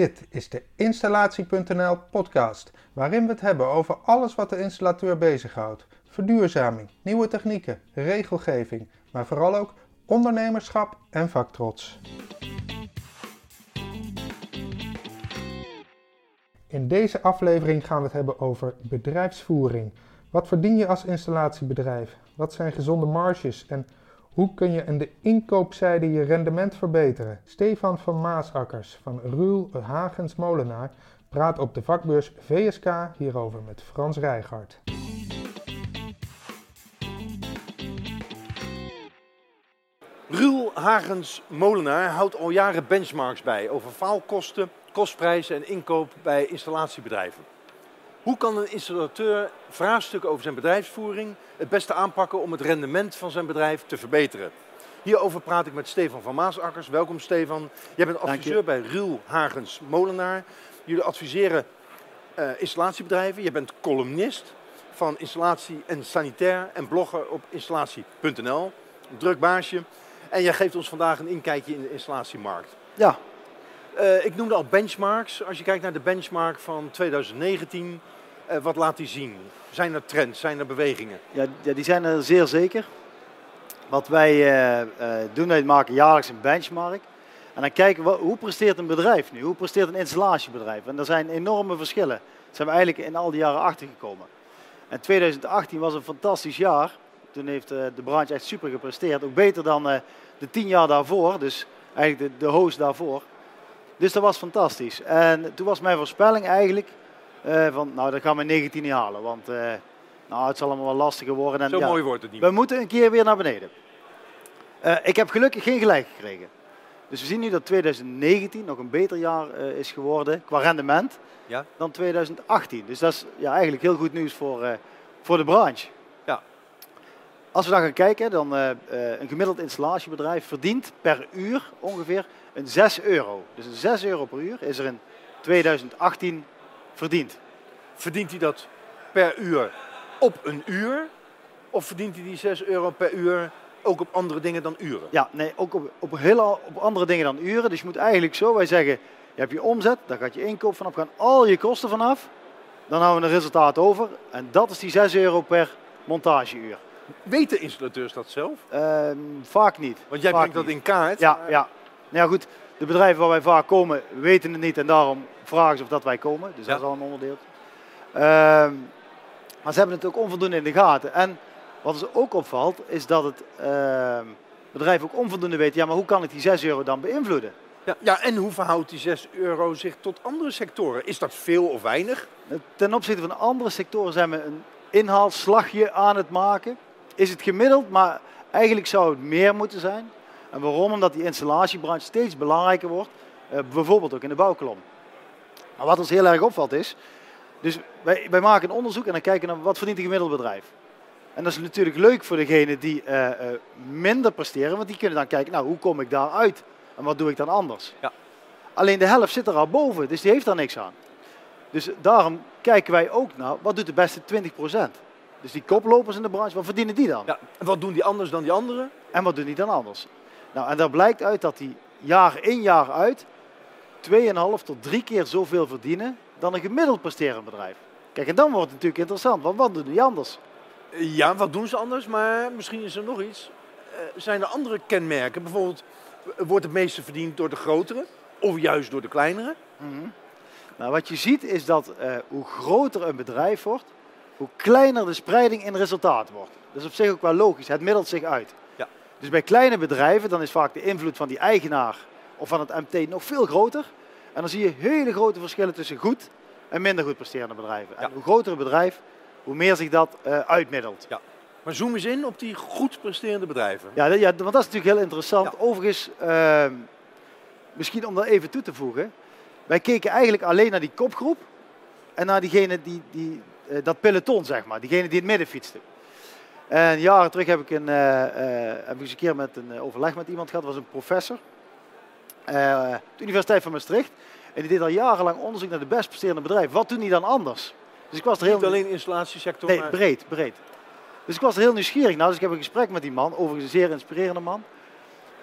Dit is de Installatie.nl podcast, waarin we het hebben over alles wat de installateur bezighoudt. Verduurzaming, nieuwe technieken, regelgeving, maar vooral ook ondernemerschap en vaktrots. In deze aflevering gaan we het hebben over bedrijfsvoering. Wat verdien je als installatiebedrijf? Wat zijn gezonde marges en hoe kun je aan de inkoopzijde je rendement verbeteren? Stefan van Maasakkers van Ruul Hagens Molenaar praat op de vakbeurs VSK hierover met Frans Rijgaard. Ruul Hagens Molenaar houdt al jaren benchmarks bij over faalkosten, kostprijzen en inkoop bij installatiebedrijven. Hoe kan een installateur vraagstukken over zijn bedrijfsvoering het beste aanpakken om het rendement van zijn bedrijf te verbeteren? Hierover praat ik met Stefan van Maasakkers. Welkom Stefan. Jij bent adviseur bij Ruul Hagens Molenaar. Jullie adviseren uh, installatiebedrijven. Je bent columnist van installatie en sanitair en blogger op installatie.nl. Druk baasje. En jij geeft ons vandaag een inkijkje in de installatiemarkt. Ja. Uh, ik noemde al benchmarks. Als je kijkt naar de benchmark van 2019, uh, wat laat die zien? Zijn er trends, zijn er bewegingen? Ja, ja die zijn er zeer zeker. Wat wij uh, doen, wij maken jaarlijks een benchmark. En dan kijken we hoe presteert een bedrijf nu, hoe presteert een installatiebedrijf. En er zijn enorme verschillen. Daar zijn we eigenlijk in al die jaren achtergekomen. En 2018 was een fantastisch jaar. Toen heeft de branche echt super gepresteerd. Ook beter dan de tien jaar daarvoor, dus eigenlijk de, de host daarvoor. Dus dat was fantastisch. En toen was mijn voorspelling eigenlijk uh, van, nou dat gaan we 19 niet halen, want uh, nou, het zal allemaal wel lastiger worden. En, Zo ja, mooi wordt het niet. We moeten een keer weer naar beneden. Uh, ik heb gelukkig geen gelijk gekregen. Dus we zien nu dat 2019 nog een beter jaar is geworden qua rendement ja? dan 2018. Dus dat is ja, eigenlijk heel goed nieuws voor, voor de branche. Ja. Als we dan gaan kijken, dan een gemiddeld installatiebedrijf verdient per uur ongeveer een 6 euro. Dus een 6 euro per uur is er in 2018 verdiend. Verdient hij dat per uur op een uur? Of verdient hij die 6 euro per uur ook op andere dingen dan uren? Ja, nee, ook op, op, heel, op andere dingen dan uren. Dus je moet eigenlijk zo, wij zeggen, je hebt je omzet, daar gaat je inkoop vanaf, gaan al je kosten vanaf. Dan houden we een resultaat over. En dat is die 6 euro per montageuur. Weten installateurs dat zelf? Uh, vaak niet. Want jij vaak brengt dat in kaart. Ja, ja. Nou ja, goed, de bedrijven waar wij vaak komen weten het niet en daarom vragen ze of dat wij komen. Dus Ja. dat is al een onderdeel. Ehm, maar ze hebben het ook onvoldoende in de gaten. En wat ons ook opvalt, is dat het ehm, bedrijf ook onvoldoende weet, ja, maar hoe kan ik die 6 euro dan beïnvloeden? Ja, ja, en hoe verhoudt die 6 euro zich tot andere sectoren? Is dat veel of weinig? Ten opzichte van andere sectoren zijn we een inhaalslagje aan het maken. Is het gemiddeld, maar eigenlijk zou het meer moeten zijn. En waarom? Omdat die installatiebranche steeds belangrijker wordt, uh, bijvoorbeeld ook in de bouwkolom. Maar wat ons heel erg opvalt is, dus wij, wij maken een onderzoek en dan kijken we naar wat verdient een gemiddeld bedrijf. En dat is natuurlijk leuk voor degenen die uh, uh, minder presteren, want die kunnen dan kijken, nou hoe kom ik daar uit en wat doe ik dan anders. Ja. Alleen de helft zit er al boven, dus die heeft daar niks aan. Dus daarom kijken wij ook naar, wat doet de beste 20%? Dus die koplopers in de branche, wat verdienen die dan? Ja. En wat doen die anders dan die anderen? En wat doen die dan anders? Nou, en daar blijkt uit dat die jaar in jaar uit 2,5 tot 3 keer zoveel verdienen dan een gemiddeld presterend bedrijf. Kijk, en dan wordt het natuurlijk interessant, want wat doen die anders? Ja, wat doen ze anders? Maar misschien is er nog iets. Uh, zijn er andere kenmerken? Bijvoorbeeld, wordt het meeste verdiend door de grotere of juist door de kleinere? Mm -hmm. Nou, wat je ziet is dat uh, hoe groter een bedrijf wordt, hoe kleiner de spreiding in resultaat wordt. Dat is op zich ook wel logisch, het middelt zich uit. Dus bij kleine bedrijven dan is vaak de invloed van die eigenaar of van het MT nog veel groter. En dan zie je hele grote verschillen tussen goed en minder goed presterende bedrijven. Ja. En hoe groter een bedrijf, hoe meer zich dat uh, uitmiddelt. Ja. Maar zoom eens in op die goed presterende bedrijven. Ja, ja want dat is natuurlijk heel interessant. Ja. Overigens, uh, misschien om dat even toe te voegen. Wij keken eigenlijk alleen naar die kopgroep en naar diegene die, die uh, dat peloton, zeg maar. Diegene die in het midden fietste. En jaren terug heb ik, een, uh, heb ik eens een keer met een overleg met iemand gehad, dat was een professor. De Universiteit van Maastricht. En die deed al jarenlang onderzoek naar de best presterende bedrijven. Wat doen die dan anders? Dus ik was er heel... Niet alleen installatiesector, Nee, maar... breed, breed. Dus ik was er heel nieuwsgierig naar. Dus ik heb een gesprek met die man, overigens een zeer inspirerende man.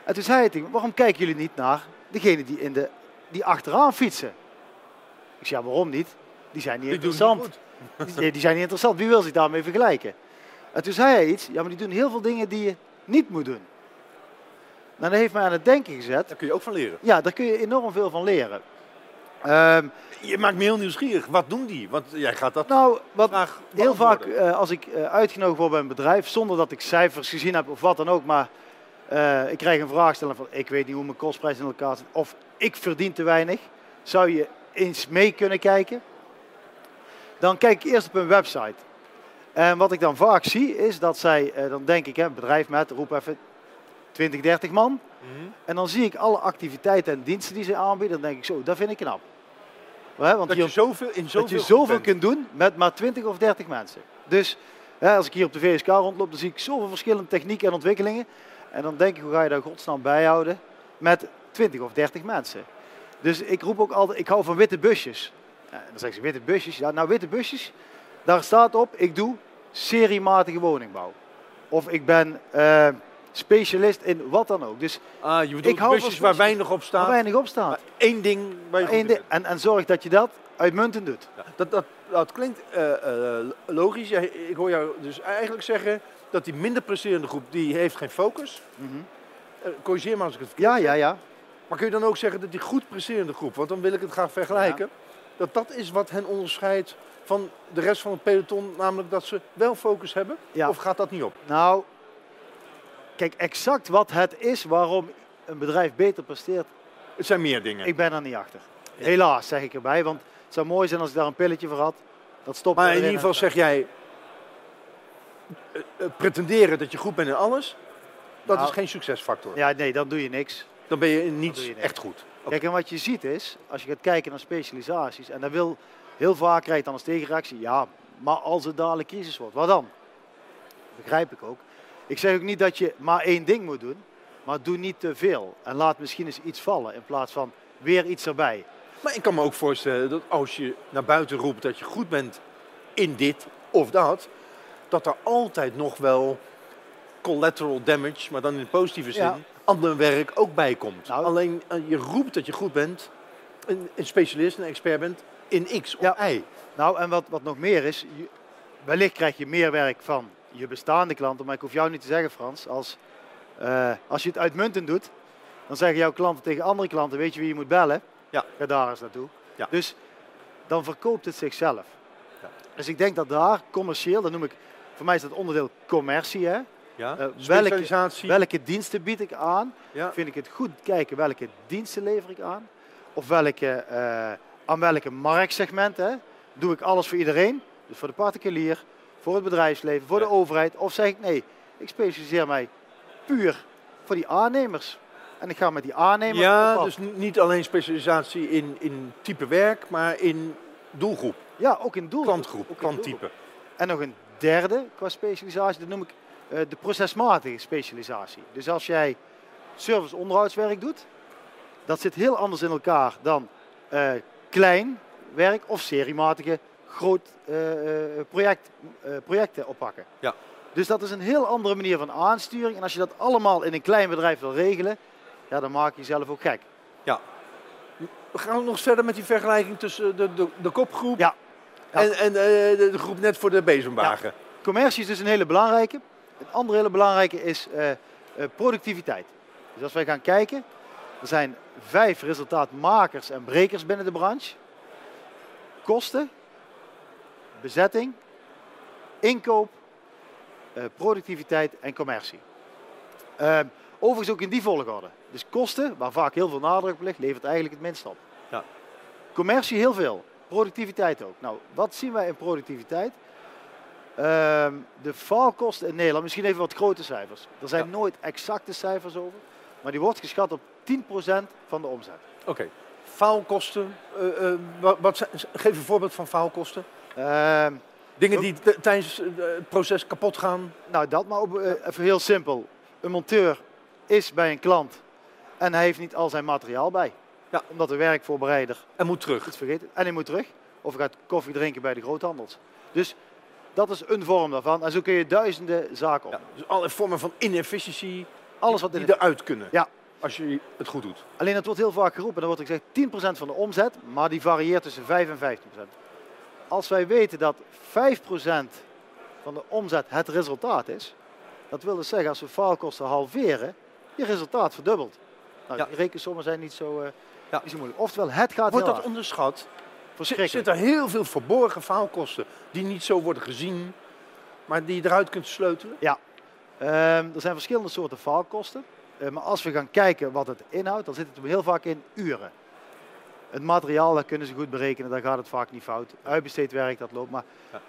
En toen zei hij tegen me, waarom kijken jullie niet naar degene die, in de, die achteraan fietsen? Ik zei, ja, waarom niet? Die zijn niet Die interessant. Die, die zijn niet interessant. Wie wil zich daarmee vergelijken? En toen zei hij iets, ja, maar die doen heel veel dingen die je niet moet doen. Nou, dat heeft mij aan het denken gezet. Daar kun je ook van leren. Ja, daar kun je enorm veel van leren. Ehm, Je maakt me heel nieuwsgierig. Wat doen die? Want jij gaat dat nou, wat heel vaak eh, als ik eh, uitgenodigd word bij een bedrijf, zonder dat ik cijfers gezien heb of wat dan ook, maar eh, ik krijg een vraagstelling van ik weet niet hoe mijn kostprijs in elkaar zit, of ik verdien te weinig, zou je eens mee kunnen kijken? Dan kijk ik eerst op hun website. En wat ik dan vaak zie is dat zij, eh, dan denk ik, hè, een bedrijf met, roep even 20, 30 man. Mhm. En dan zie ik alle activiteiten en diensten die ze aanbieden. Dan denk ik zo, dat vind ik knap. Hè, want Dat je zoveel in zoveel dat je zoveel kunt doen met maar 20 of 30 mensen. Dus hè, als ik hier op de VSK rondloop, dan zie ik zoveel verschillende technieken en ontwikkelingen. En dan denk ik, hoe ga je daar godsnaam bijhouden met 20 of 30 mensen? Dus ik roep ook altijd, ik hou van witte busjes. En dan zeggen ze, witte busjes? Ja, nou witte busjes, daar staat op, ik doe seriematige woningbouw. Of ik ben eh, specialist in wat dan ook. Dus Ah, je bedoelt Ik hou busjes waar weinig op waar staat. weinig op staat. Maar één ding waar je Eén in ding- en, en zorg dat je dat uitmuntend doet. Ja, Dat, dat, dat klinkt eh, eh, logisch. Ik hoor jou dus eigenlijk zeggen dat die minder presterende groep, die heeft geen focus. Mhm. Eh, corrigeer maar als ik het verkeerd Ja, ja, ja. Maar kun je dan ook zeggen dat die goed presterende groep, want dan wil ik het graag vergelijken, dat dat is wat hen onderscheidt van de rest van het peloton, namelijk dat ze wel focus hebben? Ja. Of gaat dat niet op? Nou, kijk, exact wat het is waarom een bedrijf beter presteert, Het zijn meer dingen. ik ben er niet achter. Helaas, zeg ik erbij, want het zou mooi zijn als ik daar een pilletje voor had. Dat stopt maar in ieder geval zeg jij, eh, eh, pretenderen dat je goed bent in alles, dat Nou, is geen succesfactor. Ja, nee, dan doe je niks. Dan ben je in niets echt goed. Kijk, en wat je ziet is, als je gaat kijken naar specialisaties, en dan wil heel vaak krijg je dan als tegenreactie, ja, maar als het dadelijk crisis wordt, wat dan? Begrijp ik ook. Ik zeg ook niet dat je maar één ding moet doen, maar doe niet te veel. En laat misschien eens iets vallen in plaats van weer iets erbij. Maar ik kan me ook voorstellen dat als je naar buiten roept dat je goed bent in dit of dat, dat er altijd nog wel collateral damage, maar dan in de positieve zin, Ja. Ander werk ook bij komt. Nou. Alleen eh, je roept dat je goed bent, een, een specialist, een expert bent in X of Ja. Y. Nou, en wat, wat nog meer is, wellicht krijg je meer werk van je bestaande klanten, maar ik hoef jou niet te zeggen, Frans, als, eh, als je het uitmuntend doet, dan zeggen jouw klanten tegen andere klanten, weet je wie je moet bellen? Ja. Ga daar eens naartoe. Ja. Dus dan verkoopt het zichzelf. Ja. Dus ik denk dat daar commercieel, dat noem ik, voor mij is dat onderdeel commercie, hè? Ja? Eh, welke- welke diensten bied ik aan? ja. vind ik het goed kijken welke diensten lever ik aan. Of welke, eh, aan welke marktsegmenten. Doe ik alles voor iedereen. Dus voor de particulier, voor het bedrijfsleven, voor Ja. de overheid. Of zeg ik nee, ik specialiseer mij puur voor die aannemers. En ik ga met die aannemers Ja, dus niet alleen specialisatie in, in type werk, maar in doelgroep, ja, ook in doel. klantgroep, klanttype. En nog een derde qua specialisatie, dat noem ik de procesmatige specialisatie. Dus als jij service-onderhoudswerk doet, dat zit heel anders in elkaar dan eh, klein werk of seriematige groot eh, eh, project, eh, projecten oppakken. Ja. Dus dat is een heel andere manier van aansturing. En als je dat allemaal in een klein bedrijf wil regelen, ja, dan maak je jezelf ook gek. We gaan nog verder met die vergelijking tussen de, de, de kopgroep Ja. Ja. en, en eh, de, de groep net voor de bezemwagen. Commercie is dus een hele belangrijke. Een andere hele belangrijke is eh, eh, productiviteit. Dus als wij gaan kijken, er zijn vijf resultaatmakers en brekers binnen de branche. Kosten, bezetting, inkoop, eh, productiviteit en commercie. Eh, overigens ook in die volgorde. Dus kosten, waar vaak heel veel nadruk op ligt, levert eigenlijk het minst op. Ja. Commercie heel veel, productiviteit ook. Nou, wat zien wij in productiviteit? Ehm, de faalkosten in Nederland, misschien even wat grote cijfers. Er zijn Ja. nooit exacte cijfers over, maar die wordt geschat op 10% van de omzet. Oké. Faalkosten. eh, eh, wat, wat geef een voorbeeld van faalkosten. Ehm, Dingen die t- tijdens eh, het proces kapot gaan. nou, dat maar ook, eh, even heel simpel. Een monteur is bij een klant en hij heeft niet al zijn materiaal bij. Ja. Omdat de werkvoorbereider En moet terug. iets vergeten en hij moet terug. Of hij gaat koffie drinken bij de groothandels. Dus dat is een vorm daarvan. En zo kun je duizenden zaken op. Ja, dus alle vormen van inefficiëntie Alles wat die het eruit kunnen. Ja. Als je het goed doet. Alleen dat wordt heel vaak geroepen. Dan wordt er gezegd 10% van de omzet, maar die varieert tussen 5 en 15%. Als wij weten dat 5% van de omzet het resultaat is, dat wil dus zeggen als we faalkosten halveren, je resultaat verdubbelt. Nou, Ja. Die rekensommen zijn niet zo, eh, Ja. niet zo moeilijk. Oftewel, het gaat Wordt dat hard. onderschat? Zit, Verschrikkelijk. zit er heel veel verborgen faalkosten die niet zo worden gezien, maar die je eruit kunt sleutelen? Ehm, er zijn verschillende soorten faalkosten. Eh, maar als we gaan kijken wat het inhoudt, dan zit het heel vaak in uren. Het materiaal, dat kunnen ze goed berekenen, daar gaat het vaak niet fout. Uitbesteed werk, dat loopt. Maar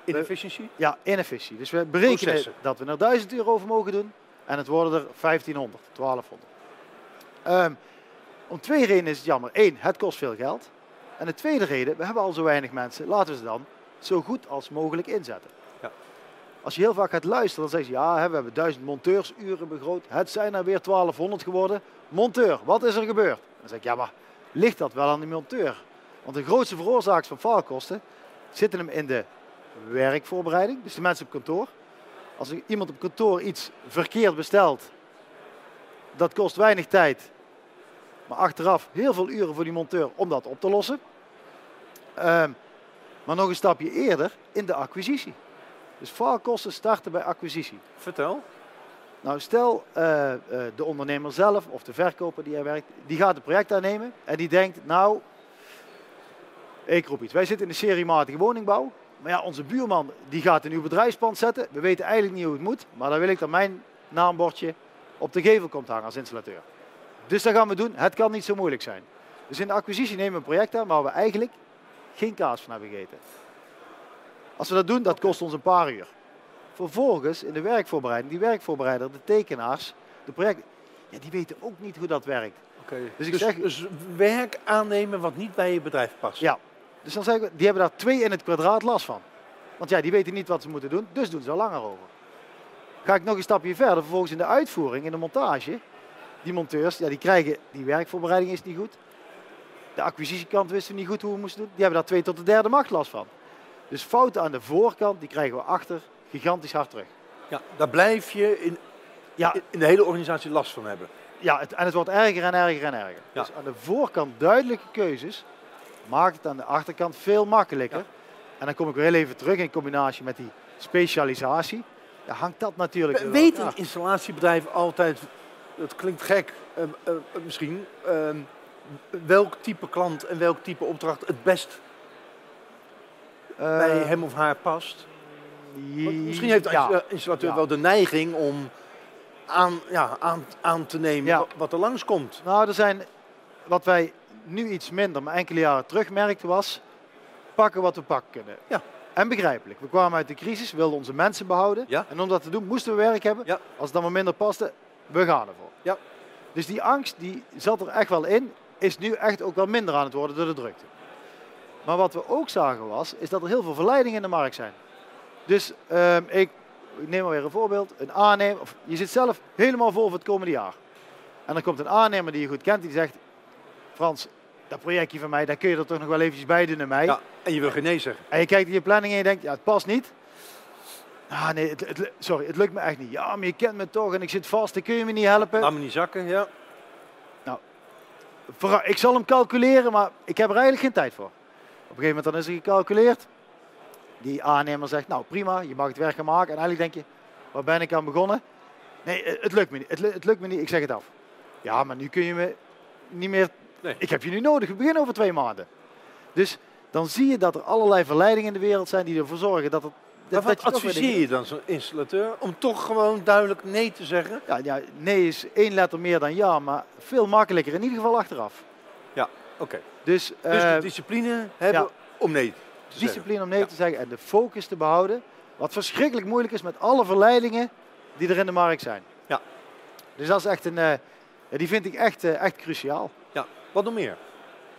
Inefficiëntie? ja, inefficiëntie. Dus we berekenen Processen. dat we er 1000 euro over mogen doen en het worden er 1500, 1200. Ehm, om twee redenen is het jammer. Eén, het kost veel geld. En de tweede reden, we hebben al zo weinig mensen, laten we ze dan zo goed als mogelijk inzetten. Ja. Als je heel vaak gaat luisteren, dan zeggen ze ja, we hebben 1000 monteursuren begroot. Het zijn er weer 1200 geworden. Monteur, wat is er gebeurd? Dan zeg ik ja, maar ligt dat wel aan de monteur? Want de grootste veroorzakers van faalkosten zitten hem in de werkvoorbereiding, dus de mensen op kantoor. Als iemand op kantoor iets verkeerd bestelt, dat kost weinig tijd, maar achteraf heel veel uren voor die monteur om dat op te lossen. Ehm, maar nog een stapje eerder in de acquisitie. Dus faalkosten starten bij acquisitie. Vertel. Nou, stel eh, eh, de ondernemer zelf of de verkoper die hij werkt, die gaat een project aannemen en die denkt, nou, ik roep iets. Wij zitten in de seriematige woningbouw, maar ja, onze buurman die gaat een nieuw bedrijfspand zetten. We weten eigenlijk niet hoe het moet, maar dan wil ik dat mijn naambordje op de gevel komt hangen als installateur. Dus dat gaan we doen. Het kan niet zo moeilijk zijn. Dus in de acquisitie nemen we een project aan waar we eigenlijk geen kaas van hebben gegeten. Als we dat doen, dat kost ons een paar uur. Vervolgens in de werkvoorbereiding, die werkvoorbereider, de tekenaars, de project, ja, die weten ook niet hoe dat werkt. Dus ik Dus, zeg- dus werk aannemen wat niet bij je bedrijf past. Ja. Dus dan zeggen we, die hebben daar twee in het kwadraat last van. Want ja, die weten niet wat ze moeten doen, dus doen ze er langer over. Ga ik nog een stapje verder, vervolgens in de uitvoering, in de montage, die monteurs, ja, die krijgen, die werkvoorbereiding is niet goed. De acquisitiekant wisten niet goed hoe we moesten doen. Die hebben daar twee tot de derde macht last van. Dus fouten aan de voorkant, die krijgen we achter gigantisch hard terug. Ja, daar blijf je in, Ja, in de hele organisatie last van hebben. Ja, het, en het wordt erger en erger en erger. Ja. Dus aan de voorkant duidelijke keuzes maakt het aan de achterkant veel makkelijker. Ja. En dan kom ik weer heel even terug in combinatie met die specialisatie. Dan hangt dat natuurlijk weer Weet een installatiebedrijf altijd, het klinkt gek eh, eh, misschien, eh, welk type klant en welk type opdracht het best bij Eh, hem of haar past? Want misschien heeft de ja. installateur Ja. wel de neiging om aan, ja, aan, aan te nemen wat er langskomt. Nou, er zijn wat wij nu iets minder, maar enkele jaren terug merkten was pakken wat we pakken kunnen. Ja. En begrijpelijk. We kwamen uit de crisis, wilden onze mensen behouden. Ja. En om dat te doen moesten we werk hebben. Ja. Als het dan maar minder paste, we gaan ervoor. Ja. Dus die angst die zat er echt wel in, is nu echt ook wel minder aan het worden door de drukte. Maar wat we ook zagen was, is dat er heel veel verleidingen in de markt zijn. Dus ehm, ik, ik neem maar weer een voorbeeld. Een aannemer, of je zit zelf helemaal vol voor het komende jaar. En dan komt een aannemer die je goed kent, die zegt, Frans, dat projectje van mij, daar kun je er toch nog wel eventjes bij doen in mij. Ja, en je wil geen nee zeggen. En je kijkt in je planning en je denkt, ja, het past niet. Ah, nee, het, het- sorry, het lukt me echt niet. Ja, maar je kent me toch en ik zit vast, dan kun je me niet helpen. Laat me niet zakken, ja. Ik zal hem calculeren, maar ik heb er eigenlijk geen tijd voor. Op een gegeven moment dan is er gecalculeerd. Die aannemer zegt, nou prima, je mag het werk gaan maken. En eigenlijk denk je, waar ben ik aan begonnen? Nee, het het lukt me niet. Het, lu- het lukt me niet, ik zeg het af. Ja, maar nu kun je me niet meer... Nee. Ik heb je nu nodig, we beginnen over twee maanden. Dus dan zie je dat er allerlei verleidingen in de wereld zijn die ervoor zorgen dat het... Dat je adviseer je dan zo'n installateur om toch gewoon duidelijk nee te zeggen? Ja, ja, nee is één letter meer dan ja, maar veel makkelijker in ieder geval achteraf. Oké. Dus, Dus eh, de discipline hebben ja. om nee te zeggen. discipline om nee Ja. te zeggen en de focus te behouden. Wat verschrikkelijk moeilijk is met alle verleidingen die er in de markt zijn. Ja. Dus dat is echt een, eh, ja, die vind ik echt, eh, echt cruciaal. Ja. Wat nog meer?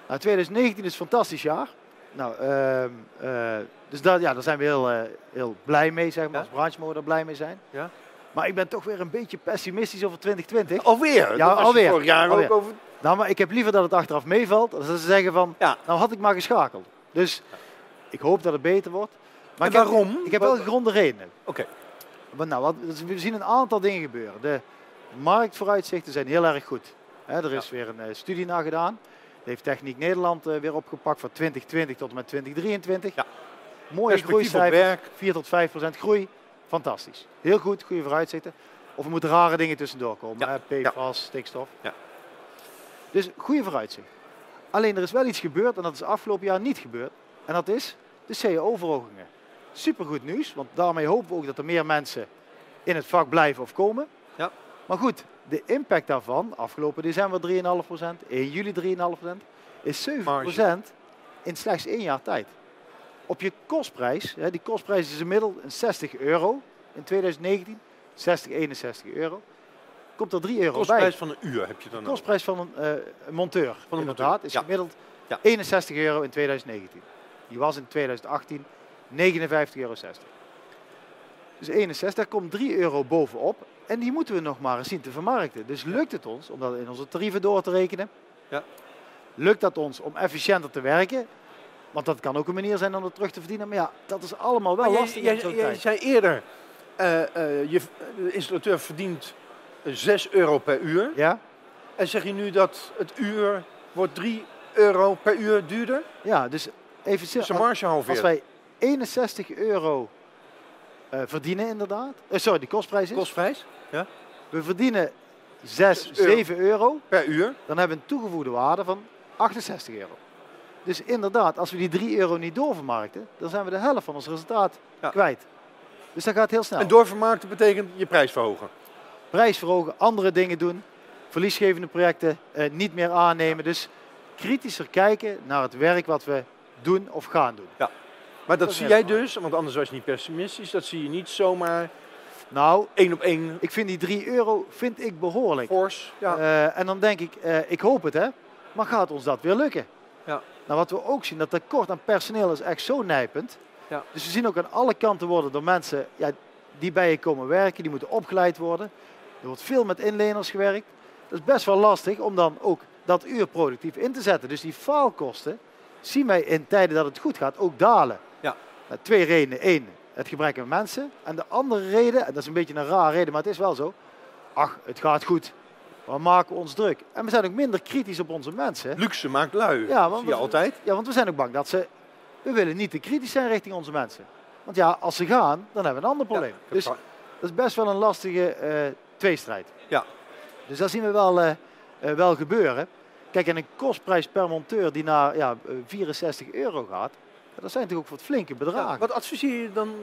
Nou, 2019 is een fantastisch jaar. Nou, ehm, eh, dus daar, ja, daar zijn we heel, eh, heel blij mee, zeg maar. Ja. Als branche mogen we daar blij mee zijn. Ja. Maar ik ben toch weer een beetje pessimistisch over 2020. Alweer? Ja, alweer. Vorig jaar Alweer. ook over. Nou, maar ik heb liever dat het achteraf meevalt. Dan ze zeggen van, Ja. nou had ik maar geschakeld. Dus ik hoop dat het beter wordt. Maar En ik heb- waarom? ik heb wel gegronde redenen. Oké. Want nou, wat, dus we zien een aantal dingen gebeuren. De marktvooruitzichten zijn heel erg goed. Er is weer een eh, studie naar gedaan. Heeft Techniek Nederland eh, weer opgepakt van 2020 tot en met 2023. Ja. Mooie werk. 4 tot 5 procent groei. Fantastisch. Heel goed, goede vooruitzichten. Of er moeten rare dingen tussendoor komen. Ja, Hè? PFAS, stikstof. Ja. Dus goede vooruitzicht. Alleen er is wel iets gebeurd en dat is afgelopen jaar niet gebeurd. En dat is de CO-verhogingen. Supergoed nieuws, want daarmee hopen we ook dat er meer mensen in het vak blijven of komen. Ja. Maar goed, de impact daarvan, afgelopen december 3,5%, 1 juli 3,5%, is 7% in slechts één jaar tijd. Op je kostprijs, hè, die kostprijs is gemiddeld een 60 euro in 2019, 60, 61 euro, komt er 3 euro bij. Kostprijs van een uur heb je dan kostprijs van een, een monteur, Van een monteur, is ja. gemiddeld Ja. 61 euro in 2019. Die was in 2018 59,60 euro. Dus 61, daar komt 3 euro bovenop. En die moeten we nog maar eens zien te vermarkten. Dus lukt het ons om dat in onze tarieven door te rekenen? Ja. Lukt dat ons om efficiënter te werken? Want dat kan ook een manier zijn om het terug te verdienen. Maar ja, dat is allemaal wel Maar lastig jij, zei eerder, eh, je, de installateur verdient eh, 6 euro per uur. Ja? En zeg je nu dat het uur wordt 3 euro per uur duurder? ja, dus even Dus marge Als wij 61 euro eh, verdienen inderdaad. Sorry, die kostprijs is. Kostprijs We verdienen 6, Zes euro. 7 euro. per uur. Dan hebben we een toegevoegde waarde van 68 euro. Dus inderdaad, als we die 3 euro niet doorvermarkten, dan zijn we de helft van ons resultaat Ja. kwijt. Dus dat gaat heel snel. En doorvermarkten betekent je prijs verhogen. Prijs verhogen, andere dingen doen, verliesgevende projecten eh, niet meer aannemen. Dus kritischer kijken naar het werk wat we doen of gaan doen. Maar dat Dat zie jij dus, want anders was je niet pessimistisch, dat zie je niet zomaar Nou, één op één ik vind die 3 euro vind ik behoorlijk. fors. Ja. Eh, en dan denk ik, eh, ik hoop het hè, maar gaat ons dat weer lukken? Ja. Nou, wat we ook zien, dat tekort aan personeel is echt zo nijpend. Ja. Dus we zien ook aan alle kanten worden door mensen ja, die bij je komen werken, die moeten opgeleid worden. Er wordt veel met inleners gewerkt. Dat is best wel lastig om dan ook dat uur productief in te zetten. Dus die faalkosten zien wij in tijden dat het goed gaat ook dalen. Ja. Nou, twee redenen. Eén, het gebrek aan mensen. En de andere reden, en dat is een beetje een raar reden, maar het is wel zo. Ach, het gaat goed. We maken ons druk. En we zijn ook minder kritisch op onze mensen. Luxe maakt lui. Ja, want zie je we- altijd. Ja, want we zijn ook bang dat ze... We willen niet te kritisch zijn richting onze mensen. Want ja, als ze gaan, dan hebben we een ander probleem. Ja, dus dat is best wel een lastige eh, tweestrijd. Ja. Dus dat zien we wel, eh, eh, wel gebeuren. Kijk, en een kostprijs per monteur die naar ja, eh, 64 euro gaat, dat zijn natuurlijk ook wat flinke bedragen. Ja, wat adviseer je dan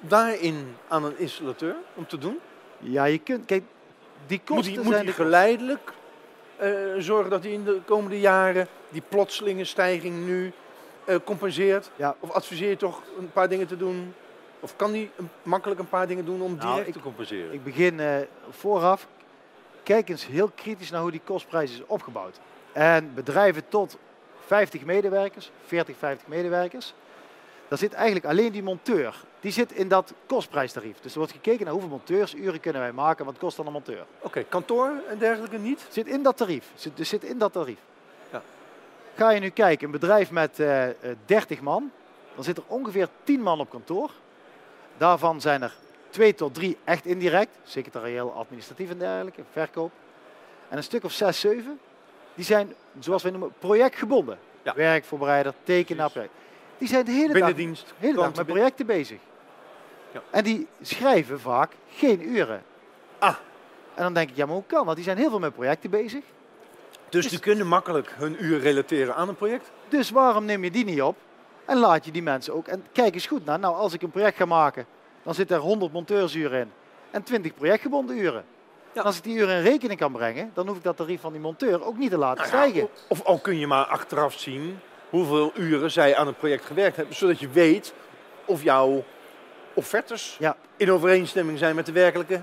daarin aan een installateur om te doen? Ja, je kunt, kijk, die Moet kosten moet zijn hij de- geleidelijk eh, zorgen dat hij in de komende jaren die plotselinge stijging nu eh, compenseert? Ja. Of adviseer je toch een paar dingen te doen? Of kan hij makkelijk een paar dingen doen om Nou, direct ik- te compenseren? Ik begin eh, vooraf. Kijk eens heel kritisch naar hoe die kostprijs is opgebouwd. En bedrijven tot 50 medewerkers, 40, 50 medewerkers. Daar zit eigenlijk alleen die monteur. Die zit in dat kostprijstarief. Dus er wordt gekeken naar hoeveel monteursuren kunnen wij maken. Wat kost dan een monteur? Oké, kantoor en dergelijke niet? Zit in dat tarief. Zit, dus zit in dat tarief. Ja. Ga je nu kijken, een bedrijf met eh, eh, 30 man. Dan zit er ongeveer 10 man op kantoor. Daarvan zijn er twee tot drie echt indirect. Secretarieel, administratief en dergelijke. Verkoop. En een stuk of zes, zeven. Die zijn, zoals wij noemen, projectgebonden. Ja. Werkvoorbereider, tekenaar, project. Die zijn de hele dag hele dag met projecten bezig. Ja. En die schrijven vaak geen uren. Ah. En dan denk ik, ja, maar hoe kan dat? Die zijn heel veel met projecten bezig. Dus die kunnen makkelijk hun uur relateren aan een project? Dus waarom neem je die niet op? En laat je die mensen ook. En kijk eens goed naar. Nou, als ik een project ga maken, dan zit er 100 monteursuren in. En 20 projectgebonden uren. En als ik die uren in rekening kan brengen, dan hoef ik dat tarief van die monteur ook niet te laten Nou stijgen. of- al kun je maar achteraf zien hoeveel uren zij aan het project gewerkt hebben. Zodat je weet of jouw offertes Ja. in overeenstemming zijn met de werkelijke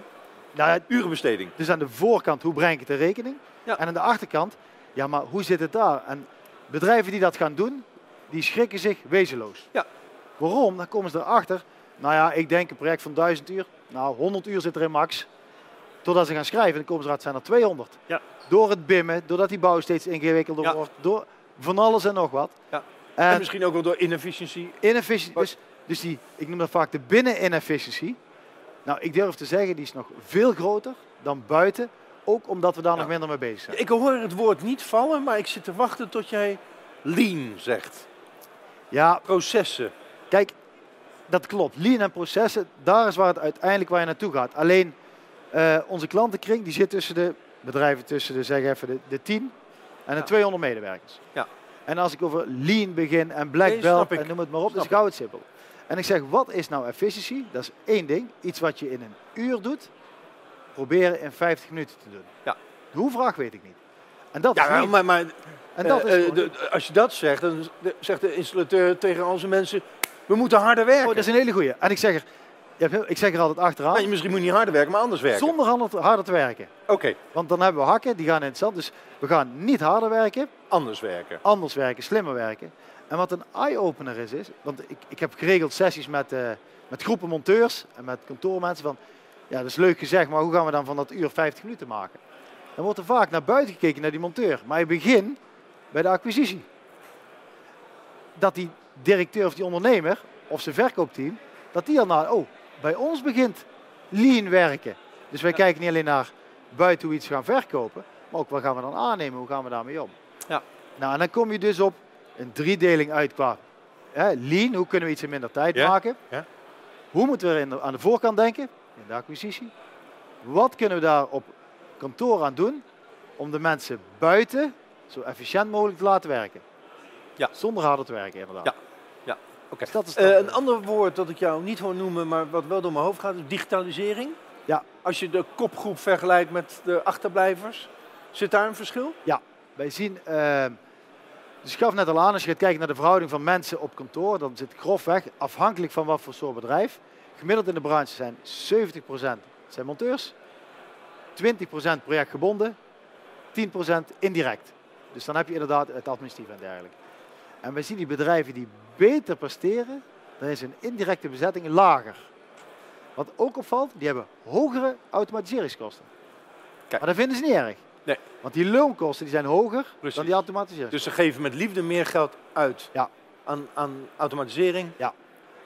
Nou, urenbesteding. dus aan de voorkant, hoe breng ik het in rekening? Ja. En aan de achterkant, ja, maar hoe zit het daar? En bedrijven die dat gaan doen, die schrikken zich wezenloos. Ja. Waarom? Dan komen ze erachter. Nou ja, ik denk een project van 1000 uur. Nou, 100 uur zit er in max. Totdat ze gaan schrijven, komen ze eruit, zijn er 200. Ja. Door het bimmen, doordat die bouw steeds ingewikkelder Ja. wordt, door van alles en nog wat. Ja. En, En misschien ook wel door inefficiëntie. inefficiëntie, dus, dus die, ik noem dat vaak de binnen-inefficiëntie. Nou, ik durf te zeggen, die is nog veel groter dan buiten. Ook omdat we daar Ja. nog minder mee bezig zijn. Ik hoor het woord niet vallen, maar ik zit te wachten tot jij lean zegt. Ja, Processen. Kijk, dat klopt. Lean en processen, daar is waar het uiteindelijk waar je naartoe gaat. Alleen eh, onze klantenkring die zit tussen de bedrijven tussen de, zeg even, de, de 10 en de Ja. 200 medewerkers. Ja. En als ik over lean begin en black Nee, belt ik. en noem het maar op, Snap gauw het simpel. En ik zeg, wat is nou efficiëntie? Dat is één ding. Iets wat je in een uur doet, proberen in 50 minuten te doen. Ja. De hoe-vraag weet ik niet. En dat is Ja, maar, maar en dat eh, is eh, de- als je dat zegt, dan zegt de installateur tegen al zijn mensen, we moeten harder werken. Oh, dat is een hele goeie. En ik zeg er, ik zeg er altijd achteraan, je misschien moet je niet harder werken, maar anders werken. zonder harder, harder te werken. Oké, Want dan hebben we hakken, die gaan in het zand. Dus we gaan niet harder werken, anders werken. anders werken, slimmer werken. En wat een eye-opener is, is want ik, ik heb geregeld sessies met, eh, met groepen monteurs en met kantoormensen van, ja dat is leuk gezegd, maar hoe gaan we dan van dat uur 50 minuten maken? Dan wordt er vaak naar buiten gekeken, naar die monteur. Maar je begint bij de acquisitie. Dat die directeur of die ondernemer, of zijn verkoopteam, dat die al naar, oh, bij ons begint lean werken. Dus wij kijken niet alleen naar buiten hoe we iets gaan verkopen, maar ook wat gaan we dan aannemen, hoe gaan we daarmee om. Ja. Nou, en dan kom je dus op een driedeling uit qua hè, lean, hoe kunnen we iets in minder tijd Ja, maken? ja. Hoe moeten we de- aan de voorkant denken, in de acquisitie? Wat kunnen we daar op kantoor aan doen om de mensen buiten zo efficiënt mogelijk te laten werken? Ja. Zonder harder te werken, inderdaad. Ja, ja. Dus dat is Eh, een ander woord dat ik jou niet hoor noemen, maar wat wel door mijn hoofd gaat, is digitalisering. Ja. Als je de kopgroep vergelijkt met de achterblijvers, zit daar een verschil? Wij zien, eh, dus ik gaf net al aan, als je gaat kijken naar de verhouding van mensen op kantoor, dan zit grofweg, afhankelijk van wat voor soort bedrijf, gemiddeld in de branche zijn 70% zijn monteurs, 20% projectgebonden, 10% indirect. Dus dan heb je inderdaad het administratief en dergelijke. En wij zien die bedrijven die beter presteren, dan is hun indirecte bezetting lager. Wat ook opvalt, die hebben hogere automatiseringskosten. Kijk. Maar dat vinden ze niet erg. Nee. Want die loonkosten die zijn hoger Precies. dan die automatisering. Dus ze geven met liefde meer geld uit Ja. aan, aan automatisering.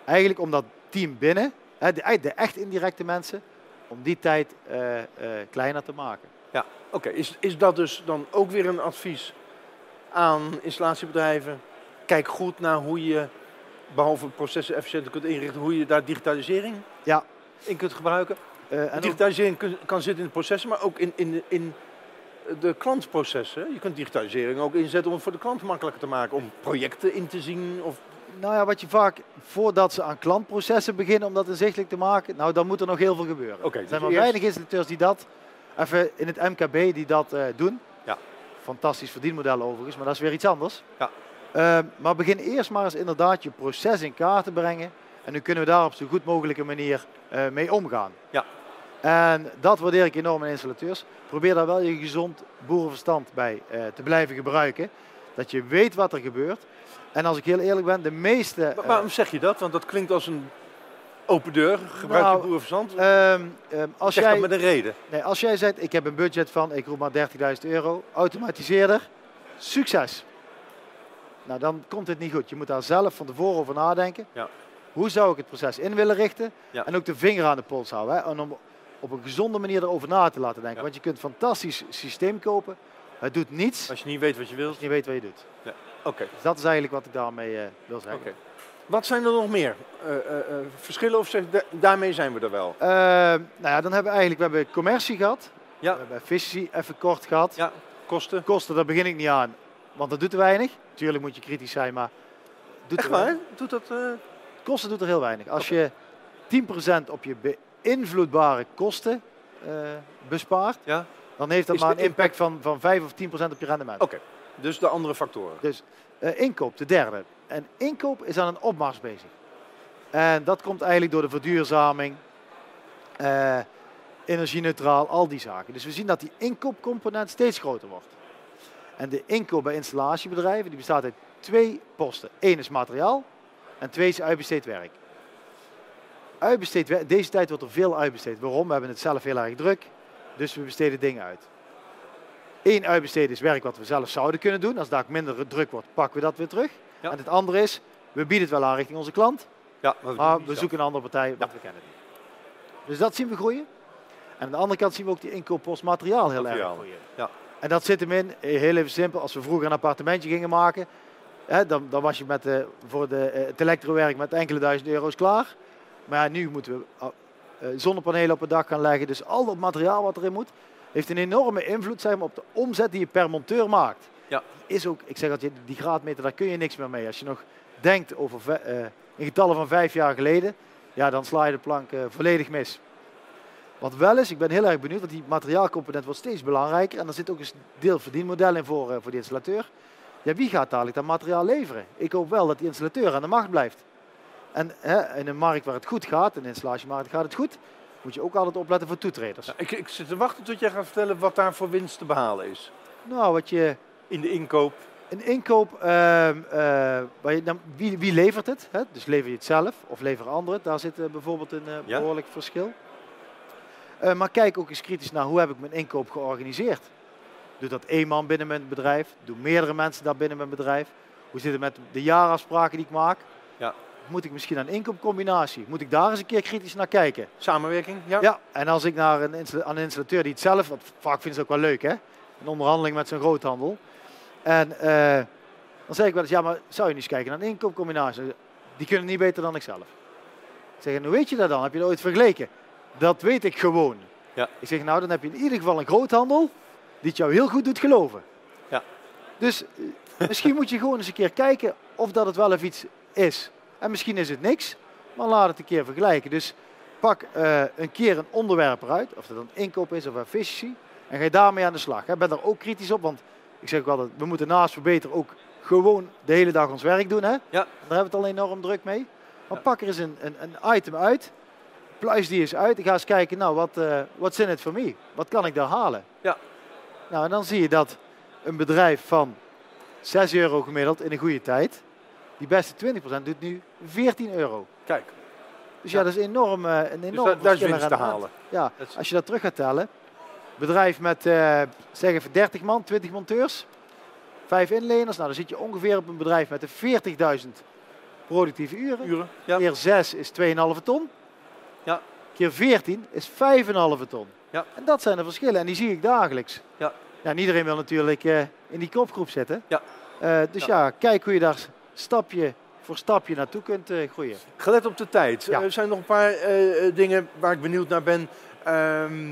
Eigenlijk om dat team binnen, de, de echt indirecte mensen, om die tijd eh, eh, kleiner te maken. Oké, is, is dat dus dan ook weer een advies aan installatiebedrijven? Kijk goed naar hoe je, behalve processen efficiënter kunt inrichten, hoe je daar digitalisering Ja. in kunt gebruiken. Eh, en digitalisering kun- kan zitten in de processen, maar ook in, in, de- in de klantprocessen. Je kunt digitalisering ook inzetten om het voor de klant makkelijker te maken. Om projecten in te zien. Of, nou ja, wat je vaak, voordat ze aan klantprocessen beginnen om dat inzichtelijk te maken, nou dan moet er nog heel veel gebeuren. Oké, er dus zijn maar eerst- weinig installateurs die dat, even in het MKB, die dat eh, doen. Ja. Fantastisch verdienmodel overigens, maar dat is weer iets anders. Ja. Eh, maar begin eerst maar eens inderdaad je proces in kaart te brengen. En nu kunnen we daar op zo goed mogelijke manier eh, mee omgaan. Ja. En dat waardeer ik enorm aan installateurs. Probeer daar wel je gezond boerenverstand bij eh, te blijven gebruiken. Dat je weet wat er gebeurt. En als ik heel eerlijk ben, de meeste... Maar eh, waarom zeg je dat? Want dat klinkt als een open deur. Gebruik Nou, je boerenverstand. ehm, ehm, als, zeg jij, dat met een reden. nee, als jij zegt, ik heb een budget van, ik roep maar 30.000 euro, automatiseerder, succes. Nou, dan komt het niet goed. Je moet daar zelf van tevoren over nadenken. Ja. Hoe zou ik het proces in willen richten? Ja. En ook de vinger aan de pols houden. Hè? En om op een gezonde manier erover na te laten denken. Ja. Want je kunt een fantastisch systeem kopen. Het doet niets Als je niet weet wat je wilt. als je niet weet wat je doet. Oké. Dus dat is eigenlijk wat ik daarmee eh, wil zeggen. Oké. Wat zijn er nog meer eh, eh, verschillen? Of zeg, da- daarmee zijn we er wel? Nou ja, dan hebben we eigenlijk we hebben commercie gehad. Ja. We hebben efficiëntie even kort gehad. Ja, kosten. Kosten, daar begin ik niet aan, want dat doet te weinig. Tuurlijk moet je kritisch zijn, maar doet Echt er waar? Doet dat? eh, Kosten doet er heel weinig. Als je 10% op je beïnvloedbare kosten eh, bespaart, Ja. dan heeft dat Is maar een impact van, van 5 of 10% op je rendement. Oké. Dus de andere factoren. Dus eh, inkoop, de derde. En inkoop is aan een opmars bezig. En dat komt eigenlijk door de verduurzaming, energie-neutraal, al die zaken. Dus we zien dat die inkoopcomponent steeds groter wordt. En de inkoop bij installatiebedrijven die bestaat uit twee posten. Eén is materiaal en twee is uitbesteed werk. Uitbesteed werk, deze tijd wordt er veel uitbesteed. Waarom? We hebben het zelf heel erg druk, dus we besteden dingen uit. Eén uitbesteden is werk wat we zelf zouden kunnen doen. Als daar minder druk wordt, pakken we dat weer terug. Ja. En het andere is, we bieden het wel aan richting onze klant, Ja, maar we maar zoeken een andere partij, want we kennen die. Dus dat zien we groeien. En aan de andere kant zien we ook die inkooppost materiaal heel erg groeien. ja. En dat zit hem in, eh, heel even simpel, als we vroeger een appartementje gingen maken, hè, dan, dan was je met de, voor de, eh, het elektrowerk met enkele duizend euro's klaar. Maar ja, nu moeten we eh, zonnepanelen op het dak gaan leggen. Dus al dat materiaal wat erin moet, heeft een enorme invloed zeg maar, op de omzet die je per monteur maakt. Ja. Is ook, ik zeg altijd, die graadmeter, daar kun je niks meer mee. Als je nog denkt over ve- eh, in getallen van vijf jaar geleden, ja, dan sla je de plank eh, volledig mis. Wat wel is, ik ben heel erg benieuwd, want die materiaalcomponent wordt steeds belangrijker. En er zit ook een deel verdienmodel in voor, eh, voor de installateur. Ja, wie gaat dadelijk dat materiaal leveren? Ik hoop wel dat die installateur aan de macht blijft. En hè, in een markt waar het goed gaat, in de installatiemarkt gaat het goed, moet je ook altijd opletten voor toetreders. Nou, ik, ik zit te wachten tot jij gaat vertellen wat daar voor winst te behalen is. Nou, wat je In de inkoop. een inkoop, ehm, eh, waar je, dan, wie, wie levert het? Hè? Dus lever je het zelf of leveren anderen? Daar zit eh, bijvoorbeeld een eh, Ja. behoorlijk verschil. Eh, maar kijk ook eens kritisch naar hoe heb ik mijn inkoop georganiseerd. Doe dat één man binnen mijn bedrijf? Doen meerdere mensen dat binnen mijn bedrijf? Hoe zit het met de jaarafspraken die ik maak? Ja. Moet ik misschien aan een inkoopcombinatie? Moet ik daar eens een keer kritisch naar kijken? Samenwerking, ja? Ja, en als ik naar een, aan een installateur die het zelf, want vaak vinden ze ook wel leuk hè, een onderhandeling met zo'n groothandel. En eh, dan zeg ik wel eens, ja maar zou je niet eens kijken naar een inkoopcombinatie? Die kunnen niet beter dan ik zelf. Ik zeg, hoe weet je dat dan? Heb je dat ooit vergeleken? Dat weet ik gewoon. Ja. Ik zeg, nou dan heb je in ieder geval een groothandel die het jou heel goed doet geloven. Ja. Dus eh, misschien moet je gewoon eens een keer kijken of dat het wel even iets is. En misschien is het niks, maar laat het een keer vergelijken. Dus pak eh, een keer een onderwerp eruit, of dat dan inkoop is of efficiëntie, en ga je daarmee aan de slag. Hè. Ben daar ook kritisch op, want ik zeg ook altijd, we moeten naast verbeteren ook gewoon de hele dag ons werk doen. Hè. Ja. Daar hebben we het al enorm druk mee. Maar pak er eens een, een, een item uit, pluis die eens uit en ga eens kijken, nou, wat uh, what's in it for me? Wat kan ik daar halen? Ja. Nou, en dan zie je dat een bedrijf van 6 euro gemiddeld in een goede tijd, die beste 20% doet nu 14 euro. Kijk, Dus ja, Ja. dat is enorm, eh, een dus enorm daar, daar is verschil in winst te halen. Ja, Dat is- als je dat terug gaat tellen. Bedrijf met eh, zeg even 30 man, 20 monteurs, 5 inleners. Nou, dan zit je ongeveer op een bedrijf met de 40.000 productieve uren. Uren, ja. Keer 6 is 2,5 ton. Keer 14 is 5,5 ton. Ja. En dat zijn de verschillen en die zie ik dagelijks. Ja. Ja, en iedereen wil natuurlijk eh, in die kopgroep zitten. Ja. Eh, dus ja. kijk hoe je daar stapje voor stapje naartoe kunt eh, groeien. Gelet op de tijd. Ja. Er zijn nog een paar dingen waar ik benieuwd naar ben. Ehm,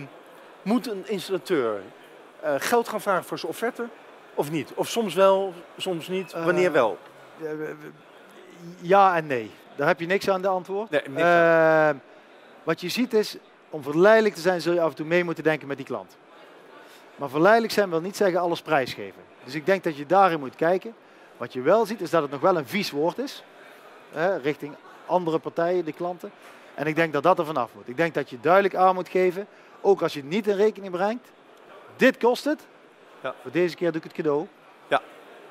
moet een installateur geld gaan vragen voor zijn offerte? Of niet? Of soms wel, soms niet. Wanneer wel? We- we- Ja en nee. Daar heb je niks aan de antwoord. Nee, niks aan. Wat je ziet is, om verleidelijk te zijn zul je af en toe mee moeten denken met die klant. Maar verleidelijk zijn wil niet zeggen alles prijsgeven. Dus ik denk dat je daarin moet kijken. Wat je wel ziet is dat het nog wel een vies woord is. Hè, richting andere partijen, de klanten. En ik denk dat dat er vanaf moet. Ik denk dat je duidelijk aan moet geven, ook als je het niet in rekening brengt. Dit kost het. Ja. Voor deze keer doe ik het cadeau.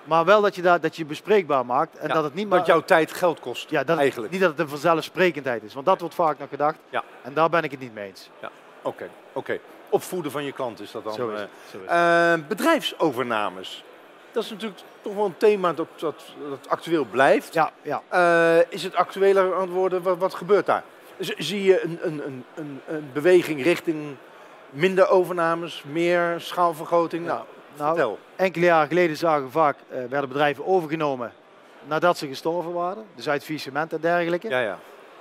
Ja. Maar wel dat je, dat, dat je bespreekbaar maakt. En Ja, dat het niet maar Want jouw tijd geld kost. ja, dat het- eigenlijk. niet dat het een vanzelfsprekendheid is, want dat wordt vaak nog gedacht. Ja. En daar ben ik het niet mee eens. Oké, oké. Opvoeden van je klant is dat dan. Zo is eh. het. Zo is het. Eh, bedrijfsovernames. Dat is natuurlijk toch wel een thema dat, dat, dat actueel blijft. ja, ja. Eh, is het actueler aan het worden? Wat, wat gebeurt daar? Z- zie je een, een, een, een, een beweging richting minder overnames, meer schaalvergroting? Nou, Nou, vertel. enkele jaren geleden zagen we vaak, eh, werden bedrijven overgenomen nadat ze gestorven waren. Dus uit faillissement en dergelijke. Ja, ja.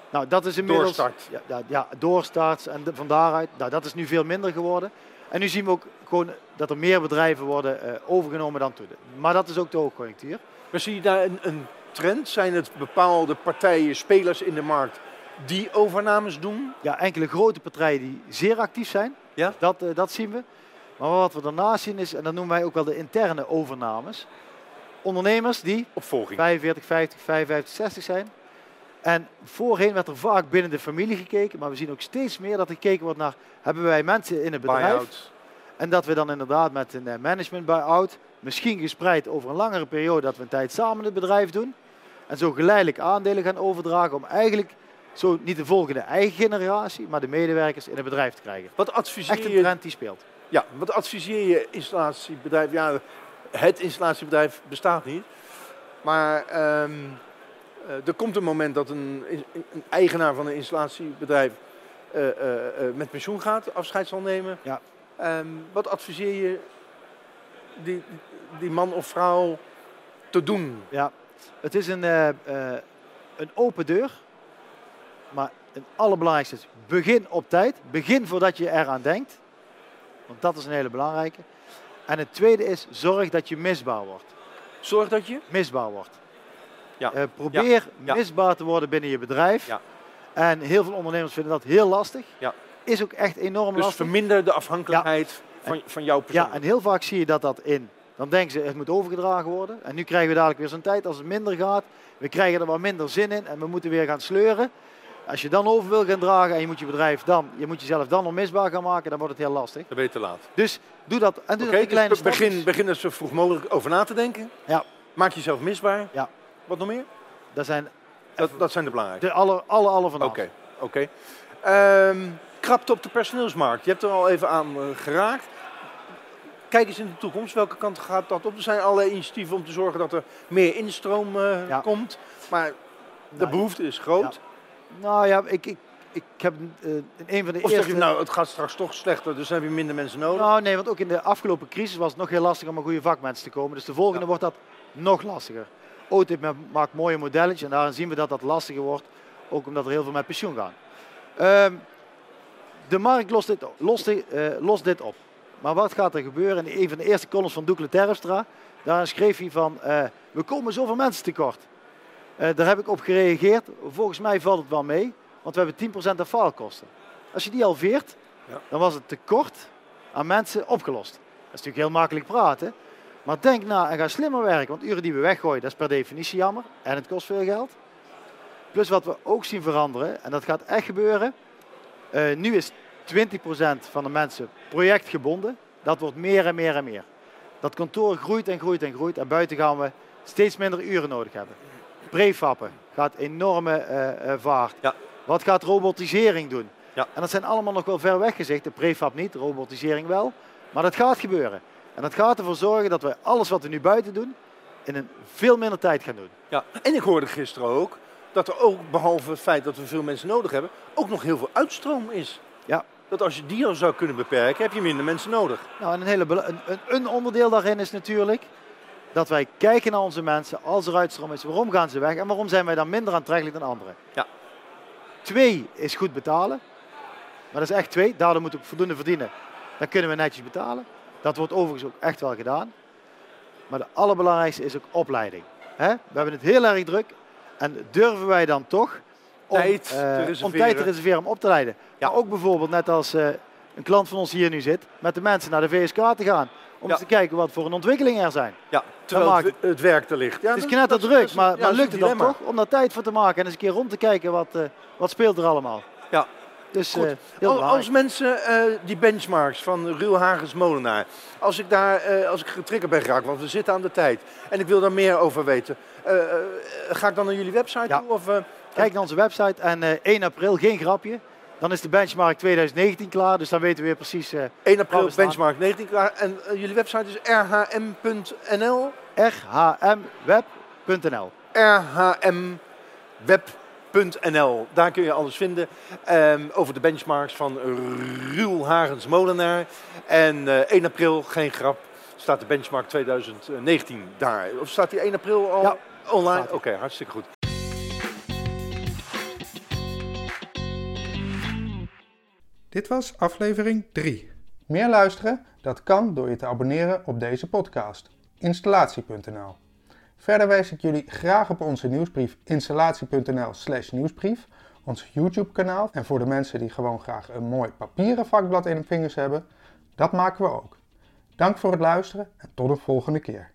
Nou, dat is inmiddels... Doorstart. Ja, ja, doorstarts en de- van daaruit. Nou, dat is nu veel minder geworden. En nu zien we ook gewoon dat er meer bedrijven worden eh, overgenomen dan toen. Maar dat is ook de hoogconjunctuur. Maar zie je daar een, een trend? Zijn het bepaalde partijen, spelers in de markt die overnames doen? Ja, enkele grote partijen die zeer actief zijn. Ja? Dat, eh, dat zien we. Maar wat we daarnaast zien is, en dat noemen wij ook wel de interne overnames. Ondernemers die Opvolging. 45, 50, 55, 60 zijn. En voorheen werd er vaak binnen de familie gekeken, maar we zien ook steeds meer dat er gekeken wordt naar, hebben wij mensen in het bedrijf? En dat we dan inderdaad met een eh, management buy-out, misschien gespreid over een langere periode, dat we een tijd samen het bedrijf doen. En zo geleidelijk aandelen gaan overdragen om eigenlijk zo niet de volgende eigen generatie, maar de medewerkers in het bedrijf te krijgen. Wat Echt adviseer een je trend die speelt. Ja, wat adviseer je installatiebedrijf? Ja, het installatiebedrijf bestaat niet. Maar ehm, eh, er komt een moment dat een, een eigenaar van een installatiebedrijf eh, eh, met pensioen gaat, afscheid zal nemen. Ja. Ehm, wat adviseer je die, die man of vrouw te doen? Ja, het is een, een open deur. Maar het allerbelangrijkste is, begin op tijd. Begin voordat je eraan denkt. Want dat is een hele belangrijke. En het tweede is, zorg dat je misbaar wordt. Zorg dat je. Misbaar wordt. Ja. Eh, probeer Ja. misbaar te worden binnen je bedrijf. Ja. En heel veel ondernemers vinden dat heel lastig. Ja. Is ook echt enorm Dus lastig. verminder de afhankelijkheid van, van jouw persoon. Ja, en heel vaak zie je dat dat in. Dan denken ze, het moet overgedragen worden. En nu krijgen we dadelijk weer zo'n tijd als het minder gaat. We krijgen er wat minder zin in en we moeten weer gaan sleuren. Als je dan over wil gaan dragen en je moet je bedrijf dan, je moet jezelf dan onmisbaar gaan maken, dan wordt het heel lastig. Dan ben je te laat. Dus doe dat. En doe dat in kleine dus be- begin, begin er zo vroeg mogelijk over na te denken. Ja. Maak jezelf misbaar. Ja. Wat nog meer? Dat zijn Dat, dat zijn de belangrijke. de aller, aller, aller van Oké, oké. Ehm, krapte op de personeelsmarkt. Je hebt er al even aan eh, geraakt. Kijk eens in de toekomst. Welke kant gaat dat op? Er zijn allerlei initiatieven om te zorgen dat er meer instroom eh, Ja. komt. Maar de Nou, behoefte is groot. Nou ja, ik, ik, ik heb in een van de Of zeg eerste... je, nou, het gaat straks toch slechter, dus dan heb je minder mensen nodig. Nou nee, want ook in de afgelopen crisis was het nog heel lastig om aan goede vakmensen te komen. Dus de volgende Ja. wordt dat nog lastiger. OTIP ma- maakt mooie modelletjes en daarin zien we dat dat lastiger wordt. Ook omdat er heel veel met pensioen gaan. Ehm, de markt lost dit, lost, eh, lost dit op. Maar wat gaat er gebeuren? In een van de eerste columns van Doekle Terpstra, daarin schreef hij van, eh, we komen zoveel mensen tekort. Eh, daar heb ik op gereageerd. Volgens mij valt het wel mee, want we hebben 10% aan faalkosten. Als je die halveert, Ja. dan was het tekort aan mensen opgelost. Dat is natuurlijk heel makkelijk praten. Maar denk na en ga slimmer werken. Want uren die we weggooien, dat is per definitie jammer. En het kost veel geld. Plus wat we ook zien veranderen, en dat gaat echt gebeuren. eh, nu is 20% van de mensen projectgebonden. Dat wordt meer en meer en meer. Dat kantoor groeit en groeit en groeit. En buiten gaan we steeds minder uren nodig hebben. Prefappen gaat enorme eh, eh, vaart. Ja. Wat gaat robotisering doen? Ja. En dat zijn allemaal nog wel ver weg gezegd. De prefab niet, de robotisering wel. Maar dat gaat gebeuren. En dat gaat ervoor zorgen dat we alles wat we nu buiten doen, in een veel minder tijd gaan doen. Ja. En ik hoorde gisteren ook dat er ook, behalve het feit dat we veel mensen nodig hebben, ook nog heel veel uitstroom is. Ja. Dat als je die al zou kunnen beperken, heb je minder mensen nodig. Nou, en een, hele, een, een onderdeel daarin is natuurlijk dat wij kijken naar onze mensen als er uitstroom is. Waarom gaan ze weg en waarom zijn wij dan minder aantrekkelijk dan anderen? Ja. Twee is goed betalen. Maar dat is echt twee. Daardoor moet ik voldoende verdienen. Dan kunnen we netjes betalen. Dat wordt overigens ook echt wel gedaan. Maar de allerbelangrijkste is ook opleiding. We hebben het heel erg druk. En durven wij dan toch om, Tijd te eh, om reserveren. tijd te reserveren om op te leiden. Ja. Maar ook bijvoorbeeld net als eh, een klant van ons hier nu zit, met de mensen naar de VSK te gaan. Om Ja. eens te kijken wat voor een ontwikkelingen er zijn. Ja, terwijl maakt- het, het werk er ligt. Ja, het is dat- knetter dat- druk, maar, ja, maar lukt het dan toch om daar tijd voor te maken en eens een keer rond te kijken wat, eh, wat speelt er allemaal. Ja. Dus Goed. eh, heel. Als mensen eh, die benchmarks van Ruul Hagens Molenaar, als ik daar, eh, als ik getriggerd ben geraakt, want we zitten aan de tijd en ik wil daar meer over weten, ga ik dan naar jullie website Ja. toe? Of, eh, Kijk naar onze website en eh 1 april, geen grapje. Dan is de benchmark 2019 klaar, dus dan weten we weer precies eh 1 april benchmark 19 klaar en eh, jullie website is rhm.nl, rhmweb.nl. rhmweb.nl. Daar kun je alles vinden ehm, over de benchmarks van Ruul Hagens Molenaar. En eh 1 april, geen grap, staat de benchmark 2019 daar. Of staat die 1 april al Ja, online? Oké, hartstikke goed. Dit was aflevering 3. Meer luisteren? Dat kan door je te abonneren op deze podcast. Installatie.nl Verder wijs ik jullie graag op onze nieuwsbrief installatie.nl slash nieuwsbrief, ons YouTube kanaal en voor de mensen die gewoon graag een mooi papieren vakblad in hun vingers hebben, dat maken we ook. Dank voor het luisteren en tot de volgende keer.